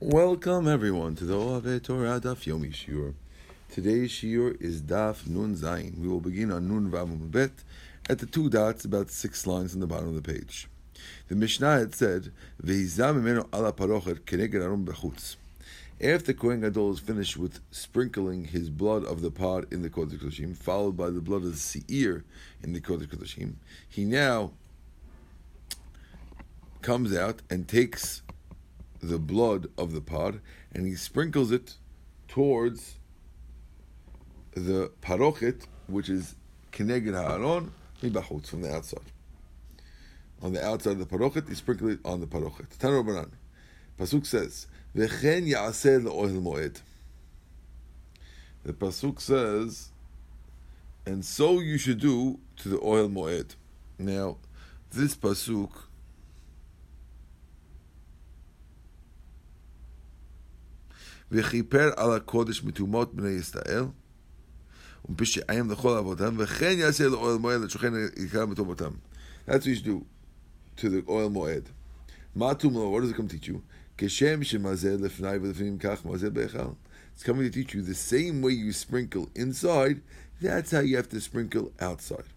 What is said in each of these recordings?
Welcome everyone to the Oave Torah Daf Yomi Shiur. Today's Shiur is Daf Nun Zayin. We will begin on Nun Vav Bet at the two dots, about six lines on the bottom of the page. The Mishnah had said, "Ve'izam imenu ala parochet keneged arum bechutz." After Kohen Gadol is finished with sprinkling his blood of the pot in the Kodesh Kodashim, followed by the blood of the seir in the Kodesh Kodashim, he now comes out and takes the blood of the pod and he sprinkles it towards the parochet, which is keneged ha'aron mibachutz from the outside. On the outside of the parochet, he sprinkles it on the parochet. Tanu Rabbanan. Pasuk says, "V'chen ya'aseh le'ohel moed." The pasuk says, and so you should do to the oil moed. Now, this pasuk וכיפר על הקודש מטומאות בני ישראל, ופשעיהם לכל עבודם, וכן יעשה לאוהל מועד לשוכן יקרא מטומאותם. That's what you should do to the oil moed. מה טומאו, what does it come teach you? כשם שמזה לפני ולפנים כך מזה בהיכל. It's coming to teach you the same way you sprinkle inside, that's how you have to sprinkle outside.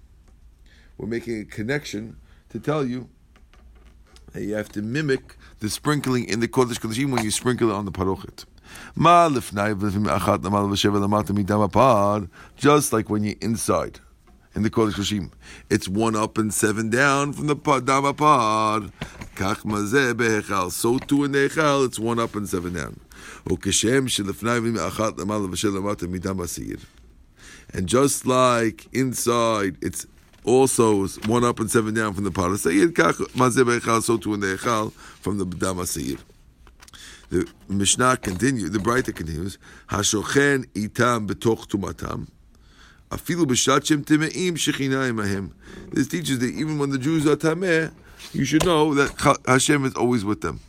We're making a connection to tell you that you have to mimic the sprinkling in the Kodesh Kodeshim when you sprinkle it on the parochet. Just like when you're inside in the Kodesh Kodeshim, it's one up and seven down from the Dama Pod. So too in the Echal, it's one up and seven down. And just like inside, it's also one up and seven down from the Pod. So too in the Echal from the Dama. The Mishnah continues, the Braita continues, Hashochen itam betoch tumatam, afilu b'shat timeim shechina. This teaches that even when the Jews are tameh, you should know that Hashem is always with them.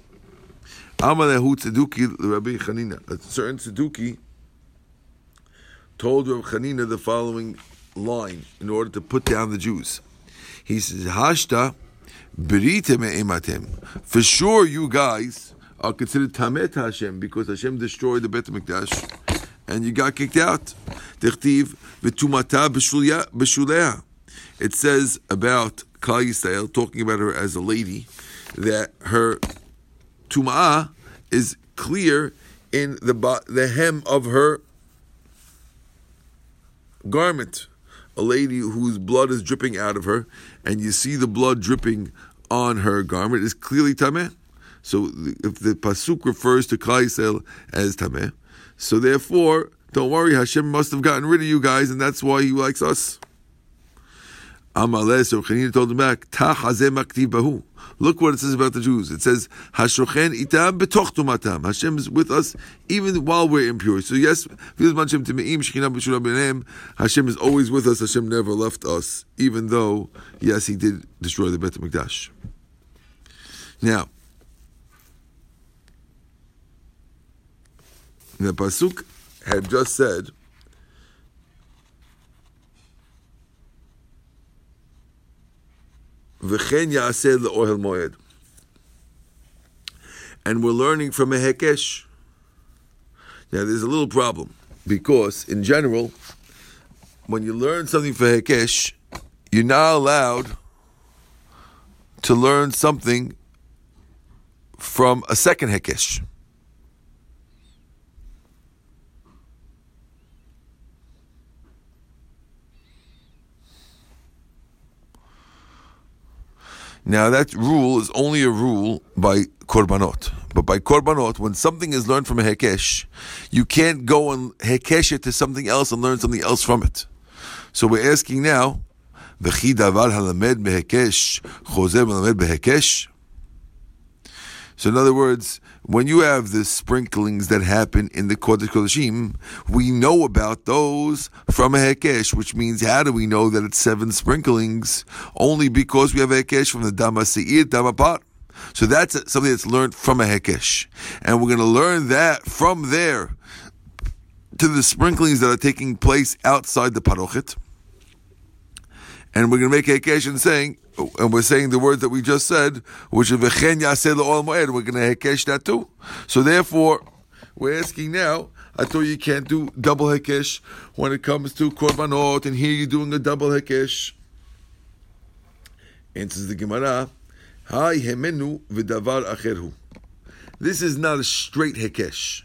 Amalehu tzeduki Rabbi Chanina. A certain tzeduki told Rabbi Chanina the following line in order to put down the Jews. He says, Hashta berite me'ematem. For sure, you guys are considered tamet Hashem because Hashem destroyed the Bet Mikdash and you got kicked out. Tichtiv v'tumata b'shuleha. It says about Klal Yisrael, talking about her as a lady, that her tumah is clear in the the hem of her garment. A lady whose blood is dripping out of her, and you see the blood dripping on her garment is clearly tameh. So if the pasuk refers to Klal Yisrael as tameh, so therefore, don't worry, Hashem must have gotten rid of you guys, and that's why He likes us. Amaleh, so told him back, bahu. Look what it says about the Jews. It says, Hashochen itam betoch. Hashem is with us even while we're impure. So yes, Hashem is always with us. Hashem never left us, even though, yes, He did destroy the Bet HaMikdash. Now, the Pasuk had just said, V'chen ya'aseh le'ohel moed. And we're learning from a hekesh. Now, there's a little problem because, in general, when you learn something for hekesh, you're not allowed to learn something from a second hekesh. Now that rule is only a rule by korbanot. But by korbanot, when something is learned from a hekesh, you can't go and hekesh it to something else and learn something else from it. So we're asking now, וכי דבר הלמד בהיקש חוזר מלמד בהיקש? So in other words, when you have the sprinklings that happen in the Kodesh Kodeshim, we know about those from a Hekesh, which means how do we know that it's seven sprinklings? Only because we have a Hekesh from the Dama Seir, Dama. So that's something that's learned from a Hekesh. And we're going to learn that from there to the sprinklings that are taking place outside the Parochet. And we're going to make a hekesh and saying, and we're saying the words that we just said, which is v'chen yaseh le'ol moed. We're going to hekesh that too. So therefore, we're asking now. I thought you can't do double hekesh when it comes to korbanot, and here you're doing a double hekesh. Answers the Gemara, Hai hemenu v'davar acherhu. This is not a straight hekesh.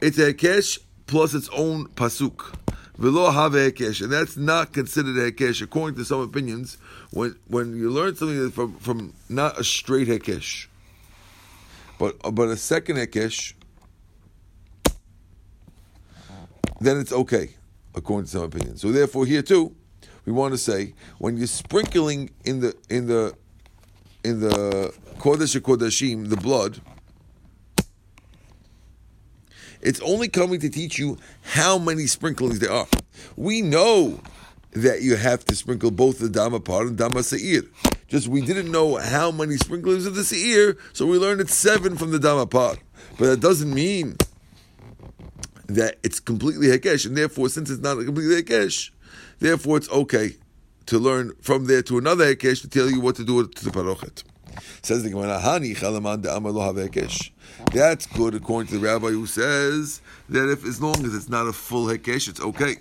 It's a hekesh plus its own pasuk. V'lo have hekesh, and that's not considered a hekesh according to some opinions. When when you learn something from from not a straight hekesh, but but a second hekesh, then it's okay according to some opinions. So therefore, here too, we want to say when you're sprinkling in the in the in the kodesh kodashim the blood it's only coming to teach you how many sprinklings there are. We know that you have to sprinkle both the Dama part and Dama Seir. Just we didn't know how many sprinklings of the Seir, so we learned it's seven from the Dama part. But that doesn't mean that it's completely Hekesh, and therefore, since it's not completely Hekesh, therefore it's okay to learn from there to another Hekesh to tell you what to do to the Parochet. Says the Gemara, Hani Chalaman. That's good according to the rabbi who says that if as long as it's not a full hekesh, it's okay.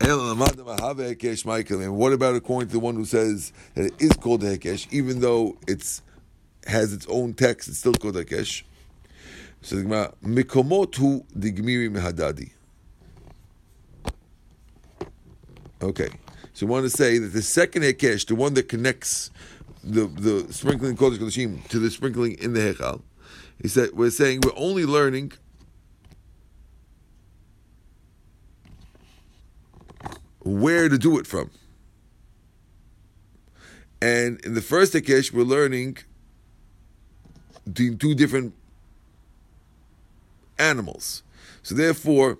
And what about according to the one who says that it is called a hekesh, even though it's has its own text, it's still called a hekesh? So the Gemara, mikomotu digmiri mehadadi. Okay, so we want to say that the second hekesh, the one that connects the the sprinkling kodesh kodeshim to the sprinkling in the hechal, he said, we're saying we're only learning where to do it from. And in the first Akesh, we're learning two different animals. So therefore,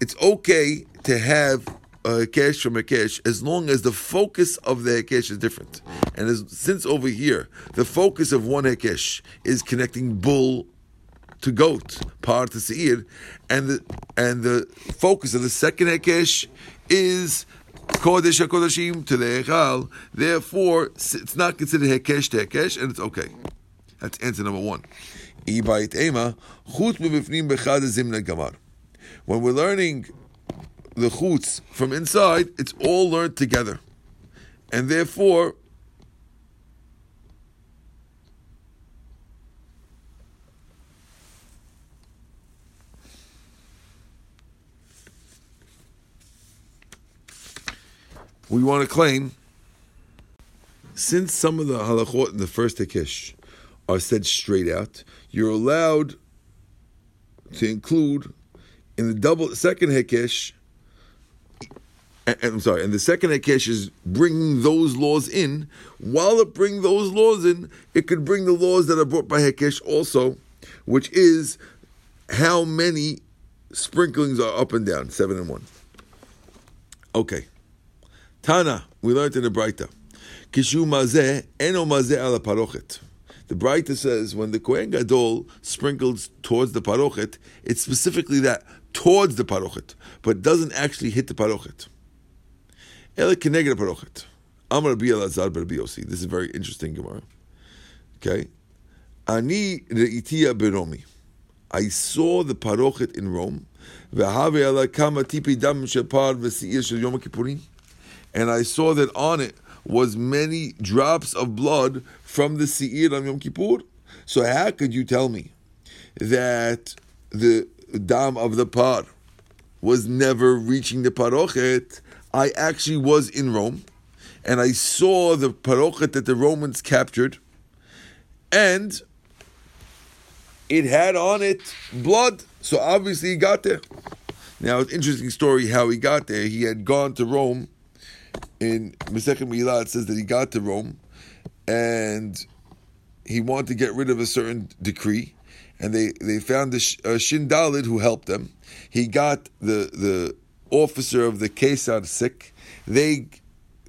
it's okay to have Uh, Hekesh from a as long as the focus of the Hekesh is different. And as, since over here, the focus of one Hekesh is connecting bull to goat, par to seir, and the and the focus of the second Hekesh is Kodesh HaKodeshim to the Echal. Therefore, it's not considered Hekesh to Hekesh, and it's okay. That's answer number one. When we're learning the chutz from inside, it's all learned together. And therefore, we want to claim, since some of the halachot in the first Hekesh are said straight out, you're allowed to include in the double second Hekesh and, I'm sorry, and the second Hekesh is bringing those laws in. While it brings those laws in, it could bring the laws that are brought by Hekesh also, which is how many sprinklings are up and down, seven and one. Okay. Tana, we learned in the Braita. Kishu mazeh, eno mazeh ala parochet. The Braita says when the Kohen Gadol sprinkles towards the parochet, it's specifically that towards the parochet, but doesn't actually hit the parochet. This is very interesting, Gemara. Okay. Ani re'itia beromi. I saw the parochet in Rome. And I saw that on it was many drops of blood from the seir on Yom Kippur. So how could you tell me that the dam of the par was never reaching the parochet I actually was in Rome and I saw the parochet that the Romans captured, and it had on it blood. So obviously he got there. Now, it's interesting story how he got there. He had gone to Rome. In Masechet Me'ilah, it says that he got to Rome, and he wanted to get rid of a certain decree, and they, they found the Shindalid who helped them. He got the the officer of the Kesar sick. They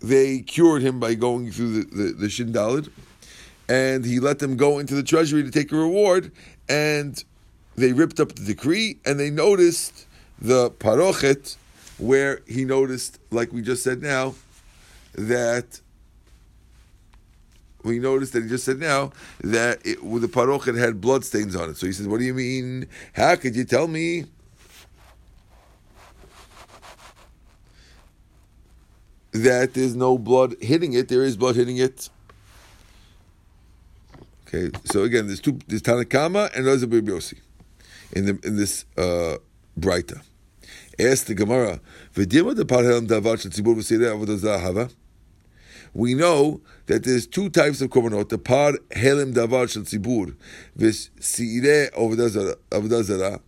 they cured him by going through the, the, the Shindalid, and he let them go into the treasury to take a reward, and they ripped up the decree, and they noticed the parochet, where he noticed, like we just said now, that we noticed that he just said now that it, the parochet had blood stains on it. So he says, "What do you mean? How could you tell me?" That there's no blood hitting it. There is blood hitting it. Okay, so again, there's two. There's Tanakama and there's in the in this uh, Breita. Ask the Gemara, we know that there's two types of korbanot: the par helim davar shel tzibur v'siire avodah zara.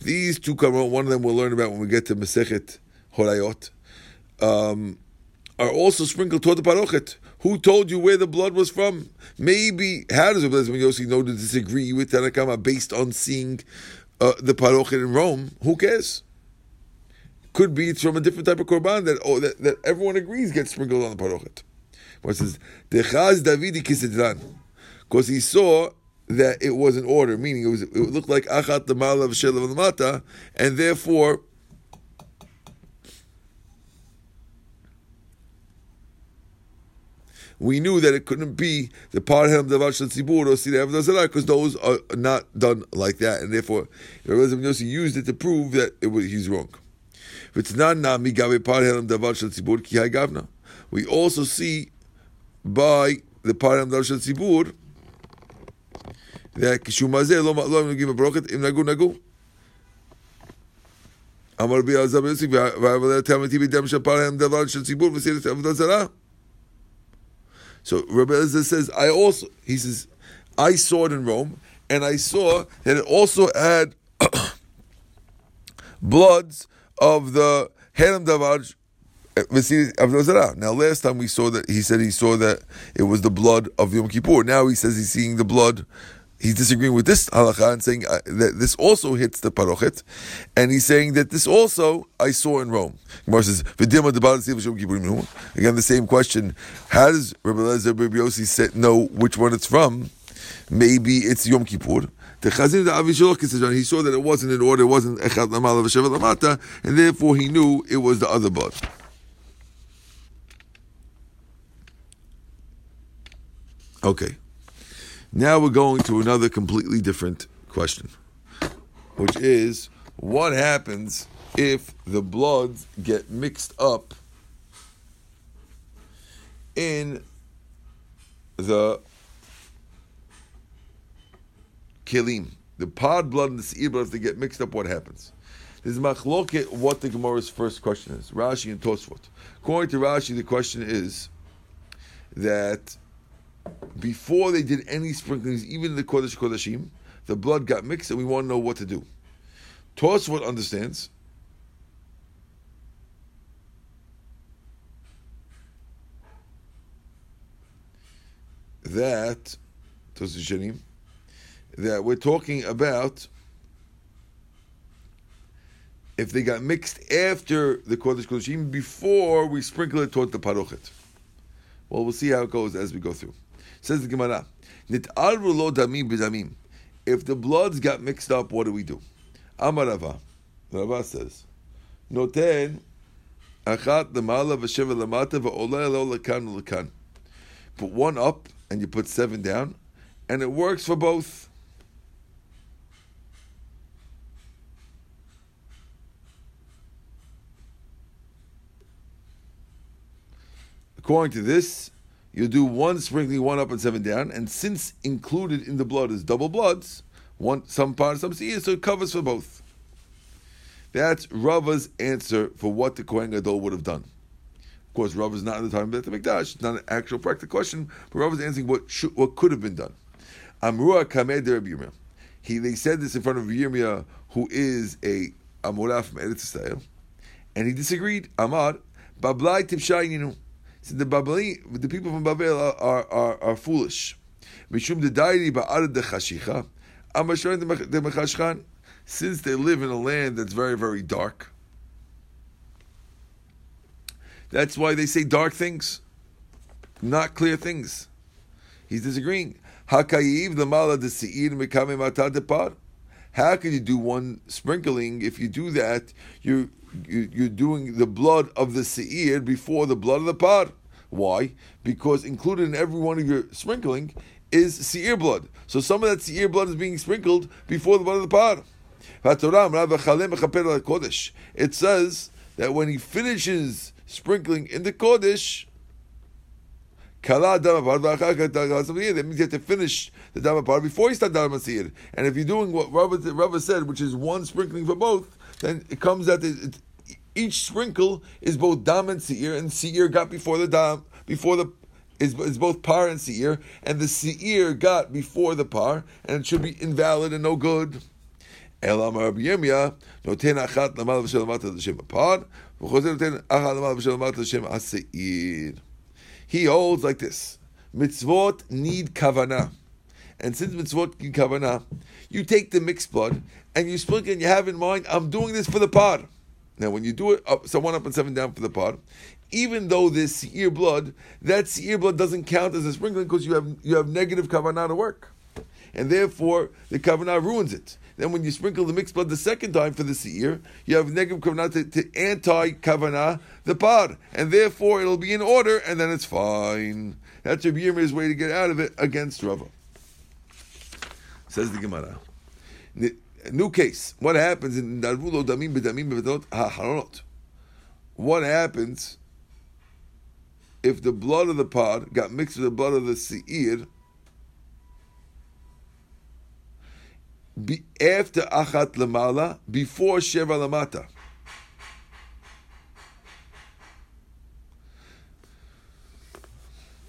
These two korbanot, one of them we'll learn about when we get to Masechet Horayot, um, are also sprinkled toward the parochet. Who told you where the blood was from? Maybe how does Rabbi Yossi know to disagree with Tanakama based on seeing uh, the parochet in Rome? Who cares? Could be it's from a different type of korban that oh, that, that everyone agrees gets sprinkled on the parochet. Says, Davidi. Because he saw that it was an order, meaning it was it looked like Achat the Malav Shelav Mata, and therefore we knew that it couldn't be the Parhem Davar Shel Tzibur or Sida Avdazara because those are not done like that, and therefore Rabbi Yossi used it to prove that it was he's wrong. We also see by the Param Dar Shel Tzibur that כשהוא lo לא נוגעים בברוכת, אם נגעו נגעו. אמר רבי אלעזר בן יוסי, ועבודה תלמתי בדם של פרהם דבר של ציבור וסירת עבודה זרה. So Rabbi Elazar says, I also, he says, I saw it in Rome, and I saw that it also had bloods of the Herem Davar eh, now, last time we saw that he said he saw that it was the blood of Yom Kippur. Now he says he's seeing the blood. He's disagreeing with this halacha and saying uh, that this also hits the parochet, and he's saying that this also I saw in Rome. Gemara says, Again, the same question: How does Rabbi Lezer Rabbi Yossi know which one it's from? Maybe it's Yom Kippur. The Chazin the Avishalach he saw that it wasn't in order, it wasn't Echad Lamal Lamata, and therefore he knew it was the other blood. Okay. Now we're going to another completely different question, which is what happens if the bloods get mixed up in the kilim, the pod blood and the blood, if they get mixed up, what happens? There's machloket what the Gemara's first question is. Rashi and Tosfot. According to Rashi, the question is that before they did any sprinklings, even the Kodesh Kodeshim, the blood got mixed, and we want to know what to do. Tosfot understands that that we're talking about if they got mixed after the Kodesh Kodeshim, before we sprinkle it toward the Parochet. Well, we'll see how it goes as we go through. Says the Gemara, Nit'alru lo damim b'damim. If the bloods got mixed up, what do we do? Amar Rava. Rava says, Noten achat lemala v'sheva lemata v'oleh lo lekan. Put one up and you put seven down, and it works for both. According to this, you do one sprinkling, one up and seven down, and since included in the blood is double bloods, one some part, some see, so it covers for both. That's Rava's answer for what the Kohen Gadol would have done. Of course, Rav is not at the time of the Mikdash. It's not an actual practical question, but Rav is answering what should, what could have been done. Amrua Kamed He they said this in front of Yirmiyah, who is a Amorah from Eretz Yisrael, and he disagreed. Amar Bablai Timshayinu. So the Babeli, the people from Babel are, are, are, are foolish. Mishum de dairi ba'arad de chashicha, amashon de mechashchan. Since they live in a land that's very, very dark, that's why they say dark things, not clear things. He's disagreeing. Hakayiv the mala de seir mekame mata de par. How can you do one sprinkling? If you do that, you're you're doing the blood of the seir before the blood of the par. Why? Because included in every one of your sprinkling is seir blood. So some of that seir blood is being sprinkled before the blood of the pot. It says that when he finishes sprinkling in the Kodesh, that means you have to finish the Damapar before you start Damasir. And if you're doing what Rava, said, which is one sprinkling for both, then it comes that it, each sprinkle is both Dam and Seir, and Seir got before the Dam, before the is, is both par and seir, and the seir got before the par, and it should be invalid and no good. Aseir. He holds like this: mitzvot need kavana, and since mitzvot need kavana, you take the mixed blood and you sprinkle and you have in mind, I'm doing this for the pod. Now, when you do it up, so one up and seven down for the pod, even though this ear blood, that ear blood doesn't count as a sprinkling because you have you have negative kavanah to work, and therefore the kavanah ruins it. Then when you sprinkle the mixed blood the second time for the seir, you have negative kavanah to, to anti kavanah the pod, and therefore it'll be in order, and then it's fine. That's Rabbi Yirmiyah's way to get out of it against Rava. Says the Gemara. New case. What happens in Darvulo Damim B'Damim B'Vedot What happens if the blood of the pod got mixed with the blood of the seir be, after achat lamala, before sheva lamata.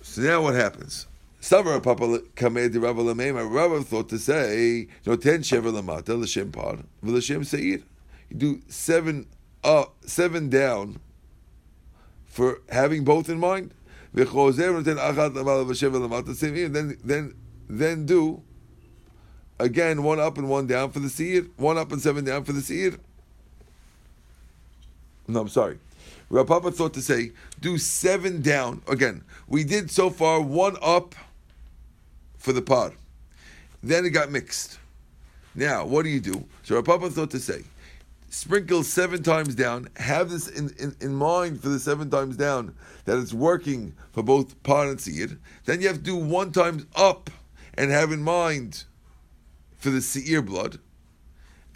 So now what happens? Savar Papa Kamed Rava Lamema. Rava thought to say no ten sheva lamata l'shem pod v'l'shem seir. You do seven up, seven down for having both in mind. Then then then do again one up and one down for the seir, one up and seven down for the seir. No, I'm sorry. Rav Papa thought to say do seven down. Again, we did so far one up for the pod. Then it got mixed. Now, what do you do? So Rav Papa thought to say sprinkle seven times down. Have this in, in, in, mind for the seven times down that it's working for both pot and seir. Then you have to do one times up and have in mind for the seir blood.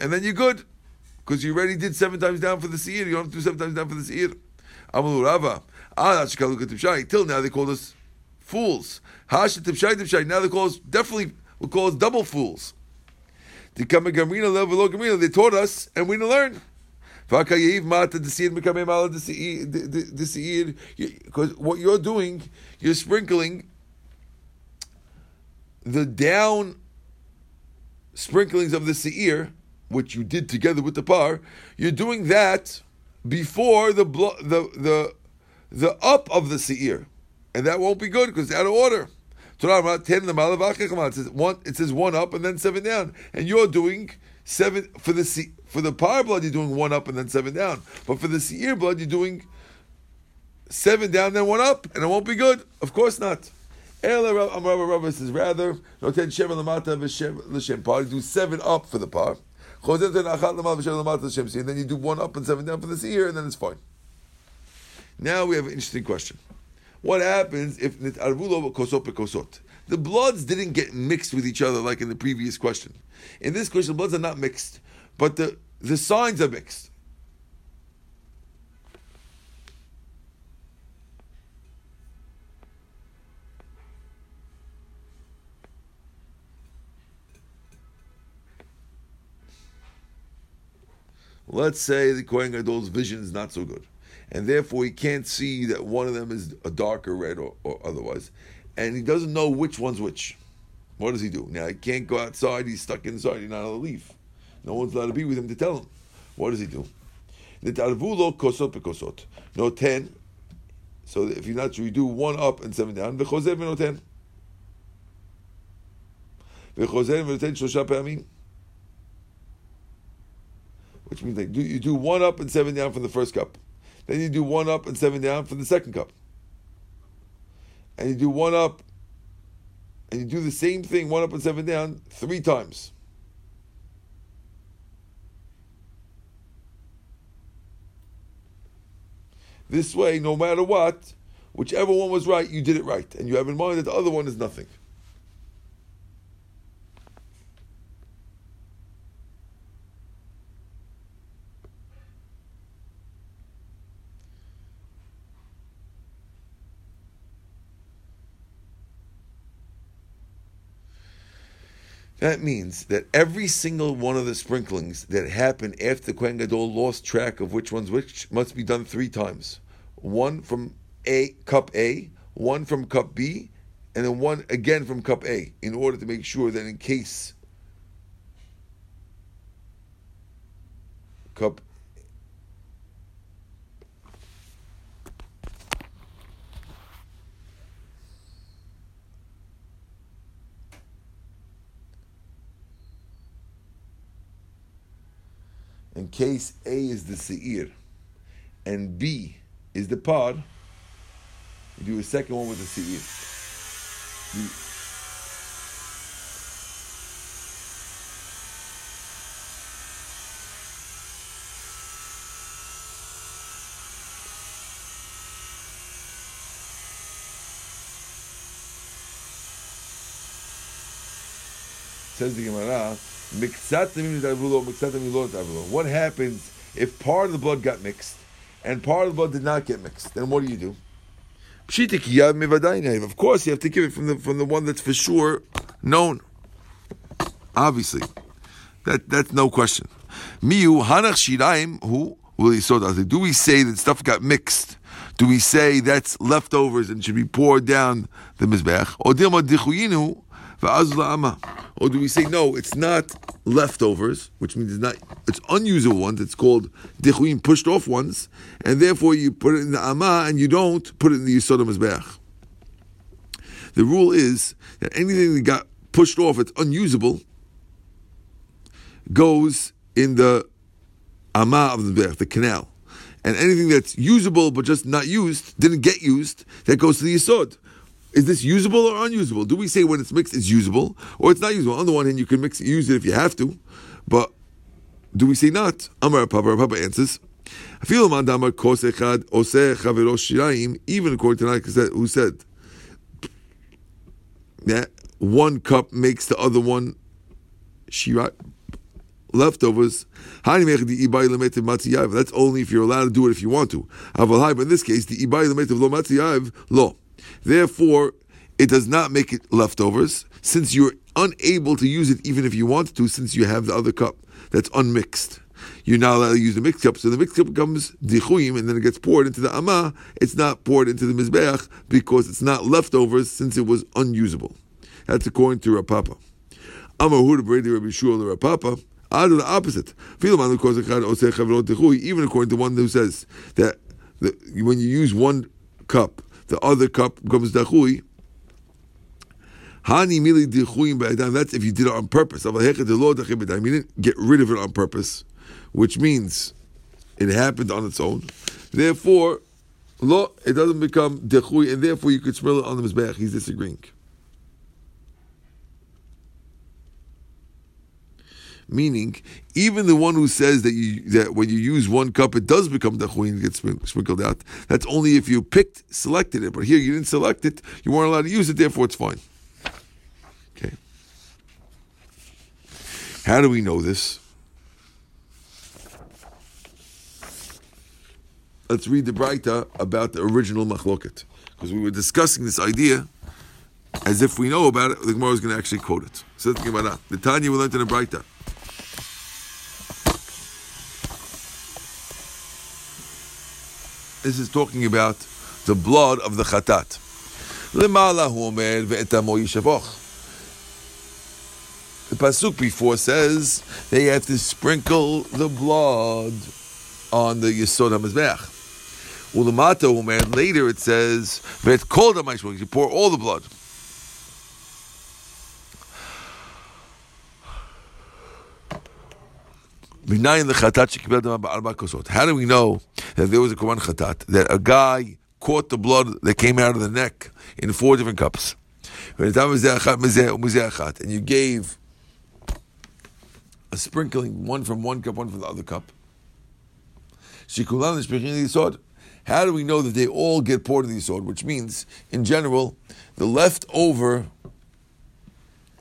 And then you're good. Because you already did seven times down for the seir. You don't have to do seven times down for the seir. Amalu Rava. Ah, Till now they call us fools. Now they call us definitely will call us double fools. They taught us, and we didn't learn. Because what you're doing, you're sprinkling the down sprinklings of the seir, which you did together with the par. You're doing that before the the the the up of the seir, and that won't be good because it's out of order. It says one. It says one up and then seven down, and you're doing seven for the for the par blood. You're doing one up and then seven down, but for the seir blood, you're doing seven down then one up, and it won't be good. Of course not. Says rather par. Do seven up for the par. And then you do one up and seven down for the seir, and then it's fine. Now we have an interesting question. What happens if The bloods didn't get mixed with each other like in the previous question. In this question, the bloods are not mixed, but the, the signs are mixed. Let's say the Kohen Gadol's vision is not so good and therefore he can't see that one of them is a darker red or, or otherwise, and he doesn't know which one's which. What does he do? Now he can't go outside. He's stuck inside. He's not allowed to leave. No one's allowed to be with him to tell him. What does he do? Netarvulo kosot bekosot. No ten. So if you're not sure, you do one up and seven down. V'chozer v'noten. V'chozer v'noten shosha pe'amim. Which means like you do one up and seven down from the first cup. Then you do one up and seven down for the second cup. And you do one up and you do the same thing, one up and seven down, three times. This way, no matter what, whichever one was right, you did it right, and you have in mind that the other one is nothing. That means that every single one of the sprinklings that happened after the Kohen Gadol lost track of which one's which must be done three times. One from A cup A, one from cup B, and then one again from cup A, in order to make sure that in case cup in case A is the seir and B is the pod, you do a second one with the seir. You, says the Gemara, what happens if part of the blood got mixed and part of the blood did not get mixed? Then what do you do? Of course, you have to give it from the from the one that's for sure known. Obviously, that that's no question. Miu hanach who will Do we say that stuff got mixed? Do we say that's leftovers and should be poured down the mizbech? Or or do we say no? It's not leftovers, which means it's not. It's unusable ones. It's called dichuim, pushed off ones, and therefore you put it in the ama and you don't put it in the yisod mizbeach. The rule is that anything that got pushed off, it's unusable, goes in the ama of the bech, the canal. And anything that's usable but just not used, didn't get used, that goes to the yisod. Is this usable or unusable? Do we say when it's mixed it's usable or it's not usable? On the one hand, you can mix use it if you have to, but do we say not? Amar Papa, Papa answers. Even according to Nike who said that one cup makes the other one shirat leftovers. That's only if you're allowed to do it if you want to. But in this case, the ibai lo law. Therefore, it does not make it leftovers, since you're unable to use it even if you want to, since you have the other cup that's unmixed. You're not allowed to use the mixed cup, so the mixed cup becomes dichuyim, and then it gets poured into the amah. It's not poured into the mizbeach because it's not leftovers, since it was unusable. That's according to Rapapa. Amar Brady Rabbi Shul Rapapa. I do the opposite. Even according to one who says that when you use one cup the other cup becomes dachui. Hani mili dichuim ba'adam. That's if you did it on purpose. You didn't get rid of it on purpose, which means it happened on its own. Therefore, lo, it doesn't become dechui, and therefore you could smell it on the mizbeach. He's disagreeing. Meaning, even the one who says that you that when you use one cup, it does become dachuin, gets sprinkled out. That's only if you picked, selected it. But here you didn't select it, you weren't allowed to use it, therefore it's fine. Okay. How do we know this? Let's read the Braita about the original machloket. Because we were discussing this idea as if we know about it, the Gemara is going to actually quote it. So the Gemara. The Tanya we learned in the Braita. This is talking about the blood of the chatat. The pasuk before says they have to sprinkle the blood on the yisod hamizbeach. Ulamata umer. Later it says vet kol You pour all the blood. How do we know that there was a Korban Chatat? That a guy caught the blood that came out of the neck in four different cups. And you gave a sprinkling, one from one cup, one from the other cup. How do we know that they all get poured into the yisod? Which means, in general, the leftover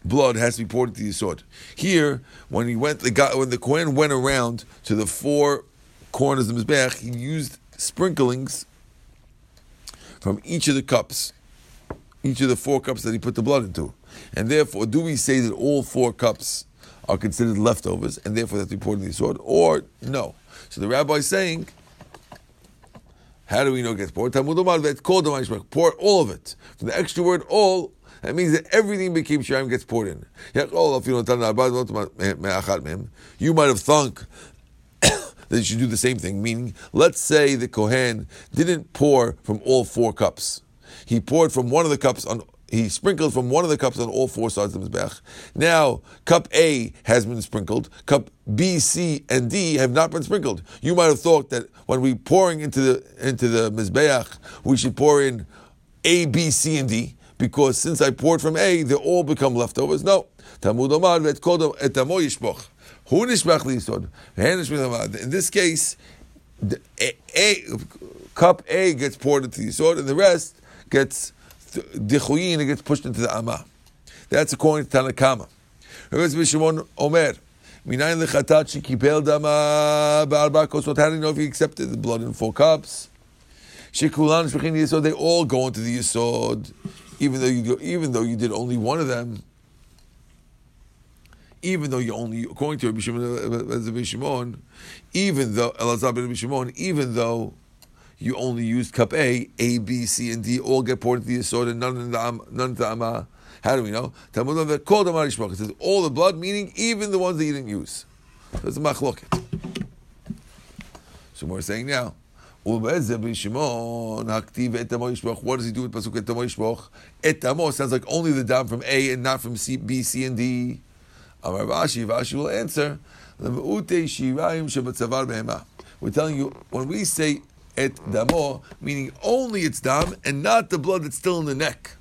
blood has to be poured into the yisod. Here, when he went, the guy, when the Kohen went around to the four corners of the mizbeach, he used sprinklings from each of the cups, each of the four cups that he put the blood into, and therefore, do we say that all four cups are considered leftovers, and therefore that's they poured into the yisod, or no? So the rabbi is saying. How do we know it gets poured? It's called the Pour all of it. From the extra word all, that means that everything became Shiraim gets poured in. You might have thunk that you should do the same thing. Meaning, let's say the Kohen didn't pour from all four cups. He poured from one of the cups on he sprinkled from one of the cups on all four sides of the Mizbech. Now, cup A has been sprinkled. Cup B, C, and D have not been sprinkled. You might have thought that when we pouring into the into the Mizbeach, we should pour in A, B, C, and D because since I poured from A, they all become leftovers. No. Talmud Omar called etamo yishboch. Hu nishbach lisod. In this case, a, a, cup A gets poured into the yisod, and the rest gets dichuyin, it gets pushed into the ama. That's according to Tanakama. Rabbi Bishimon Omer. Minayin lechatat shekipel dama ba'arba kosot. How do you know if he accepted the blood in four cups? Shekulan shmechin yisod. They all go into the yisod even though you even though you did only one of them, even though you only according to uh, uh, Rabbi Shimon, even though Elazar ben Shimon, even though you only used cup A, A, B, C, and D all get poured into the yisod and none in the none to Amma. How do we know? Talmud that called Amar It says all the blood, meaning even the ones that you didn't use. That's a machloket. So we're saying now. What does he do with pasuk etamo yishboch? Etamo sounds like only the dam from A and not from C, B, C, and D. Amar Rashi, Rashi will answer. We're telling you when we say et damo, meaning only its dam and not the blood that's still in the neck,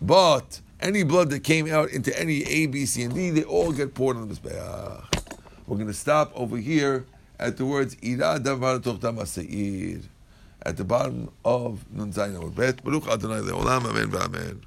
but any blood that came out into any A, B, C, and D, they all get poured on the mizbeach. We're going to stop over here at the words Ira Davar Tochtam Seir at the bottom of Nun Zayin Bet. Baruch Adonai Leolam Amen V'Amen.